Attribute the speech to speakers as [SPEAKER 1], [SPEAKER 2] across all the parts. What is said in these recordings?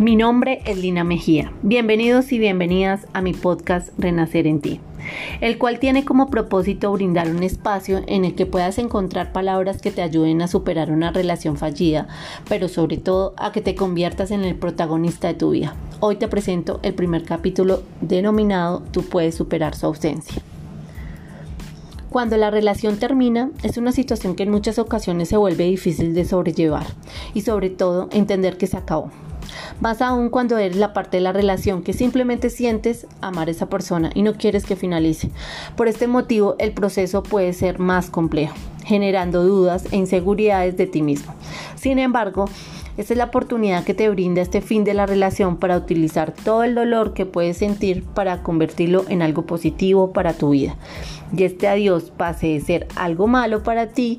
[SPEAKER 1] Mi nombre es Lina Mejía. Bienvenidos y bienvenidas a mi podcast Renacer en ti, el cual tiene como propósito brindar un espacio en el que puedas encontrar palabras que te ayuden a superar una relación fallida, pero sobre todo a que te conviertas en el protagonista de tu vida. Hoy te presento el primer capítulo denominado Tú puedes superar su ausencia. Cuando la relación termina, es una situación que en muchas ocasiones se vuelve difícil de sobrellevar y sobre todo entender que se acabó más aún cuando eres la parte de la relación que simplemente sientes amar a esa persona y no quieres que finalice. Por este motivo, el proceso puede ser más complejo, generando dudas e inseguridades de ti mismo. Sin embargo, esta es la oportunidad que te brinda este fin de la relación para utilizar todo el dolor que puedes sentir para convertirlo en algo positivo para tu vida. Y este adiós pase de ser algo malo para ti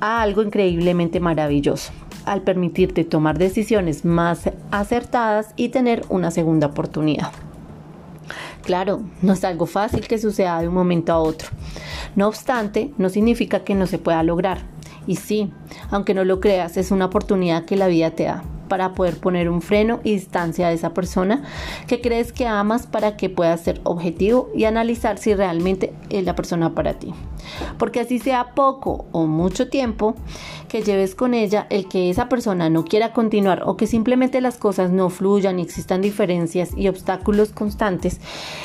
[SPEAKER 1] a algo increíblemente maravilloso al permitirte tomar decisiones más acertadas y tener una segunda oportunidad. Claro, no es algo fácil que suceda de un momento a otro. No obstante, no significa que no se pueda lograr. Y sí, aunque no lo creas, es una oportunidad que la vida te da para poder poner un freno y distancia a esa persona que crees que amas para que puedas ser objetivo y analizar si realmente es la persona para ti. Porque así sea poco o mucho tiempo que lleves con ella, el que esa persona no quiera continuar o que simplemente las cosas no fluyan y existan diferencias y obstáculos constantes,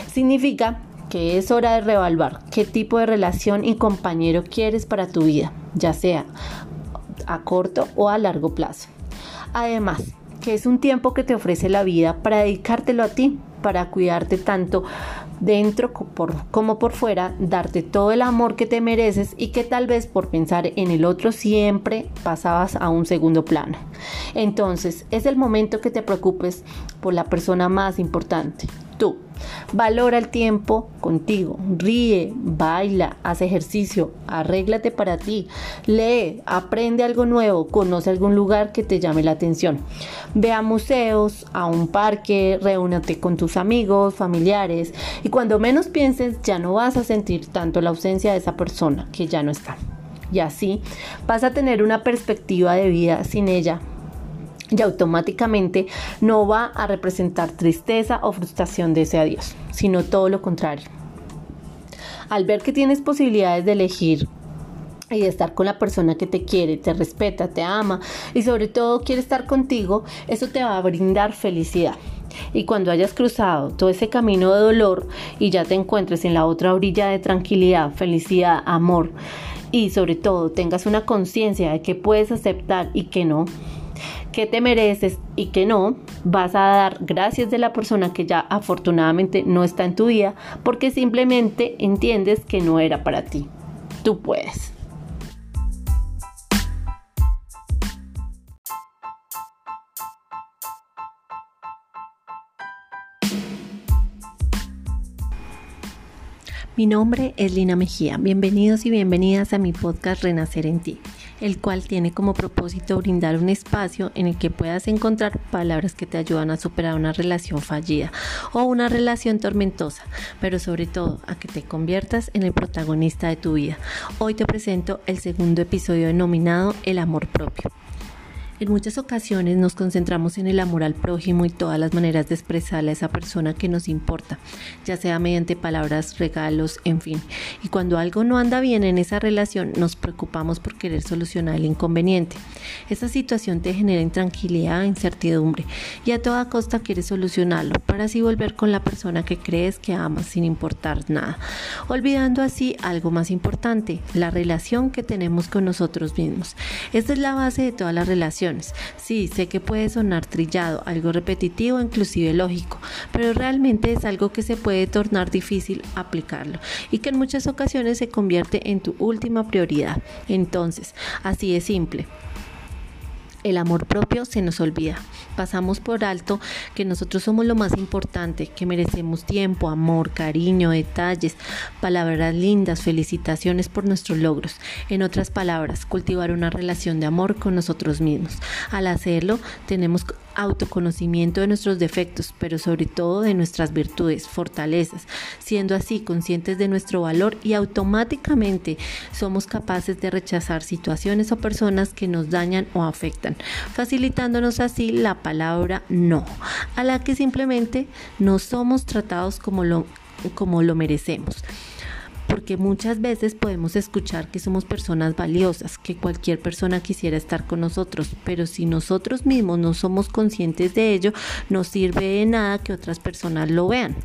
[SPEAKER 1] significa que es hora de reevaluar qué tipo de relación y compañero quieres para tu vida, ya sea a corto o a largo plazo. Además, que es un tiempo que te ofrece la vida para dedicártelo a ti, para cuidarte tanto dentro como por fuera, darte todo el amor que te mereces y que tal vez por pensar en el otro siempre pasabas a un segundo plano. Entonces, es el momento que te preocupes por la persona más importante. Valora el tiempo contigo, ríe, baila, haz ejercicio, arréglate para ti, lee, aprende algo nuevo, conoce algún lugar que te llame la atención. Ve a museos, a un parque, reúnete con tus amigos, familiares y cuando menos pienses ya no vas a sentir tanto la ausencia de esa persona que ya no está. Y así vas a tener una perspectiva de vida sin ella y automáticamente no va a representar tristeza o frustración de ese adiós, sino todo lo contrario. Al ver que tienes posibilidades de elegir y de estar con la persona que te quiere, te respeta, te ama y sobre todo quiere estar contigo, eso te va a brindar felicidad. Y cuando hayas cruzado todo ese camino de dolor y ya te encuentres en la otra orilla de tranquilidad, felicidad, amor y sobre todo tengas una conciencia de que puedes aceptar y que no, que te mereces y que no, vas a dar gracias de la persona que ya afortunadamente no está en tu vida porque simplemente entiendes que no era para ti. Tú puedes. Mi nombre es Lina Mejía. Bienvenidos y bienvenidas a mi podcast Renacer en ti el cual tiene como propósito brindar un espacio en el que puedas encontrar palabras que te ayudan a superar una relación fallida o una relación tormentosa, pero sobre todo a que te conviertas en el protagonista de tu vida. Hoy te presento el segundo episodio denominado El amor propio. En muchas ocasiones nos concentramos en el amor al prójimo y todas las maneras de expresarle a esa persona que nos importa, ya sea mediante palabras, regalos, en fin. Y cuando algo no anda bien en esa relación, nos preocupamos por querer solucionar el inconveniente. Esa situación te genera intranquilidad, incertidumbre y a toda costa quieres solucionarlo para así volver con la persona que crees que amas sin importar nada, olvidando así algo más importante, la relación que tenemos con nosotros mismos. Esta es la base de toda la relación Sí, sé que puede sonar trillado, algo repetitivo, inclusive lógico, pero realmente es algo que se puede tornar difícil aplicarlo y que en muchas ocasiones se convierte en tu última prioridad. Entonces, así es simple el amor propio se nos olvida. Pasamos por alto que nosotros somos lo más importante, que merecemos tiempo, amor, cariño, detalles, palabras lindas, felicitaciones por nuestros logros. En otras palabras, cultivar una relación de amor con nosotros mismos. Al hacerlo, tenemos autoconocimiento de nuestros defectos, pero sobre todo de nuestras virtudes, fortalezas, siendo así conscientes de nuestro valor y automáticamente somos capaces de rechazar situaciones o personas que nos dañan o afectan, facilitándonos así la palabra no, a la que simplemente no somos tratados como lo, como lo merecemos porque muchas veces podemos escuchar que somos personas valiosas, que cualquier persona quisiera estar con nosotros, pero si nosotros mismos no somos conscientes de ello, no sirve de nada que otras personas lo vean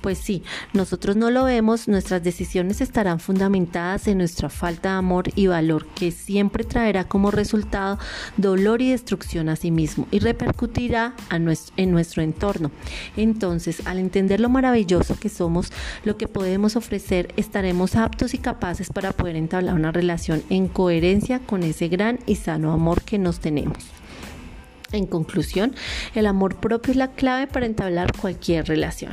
[SPEAKER 1] pues sí, nosotros no lo vemos, nuestras decisiones estarán fundamentadas en nuestra falta de amor y valor que siempre traerá como resultado dolor y destrucción a sí mismo y repercutirá en nuestro entorno. Entonces, al entender lo maravilloso que somos, lo que podemos ofrecer, estaremos aptos y capaces para poder entablar una relación en coherencia con ese gran y sano amor que nos tenemos. En conclusión, el amor propio es la clave para entablar cualquier relación.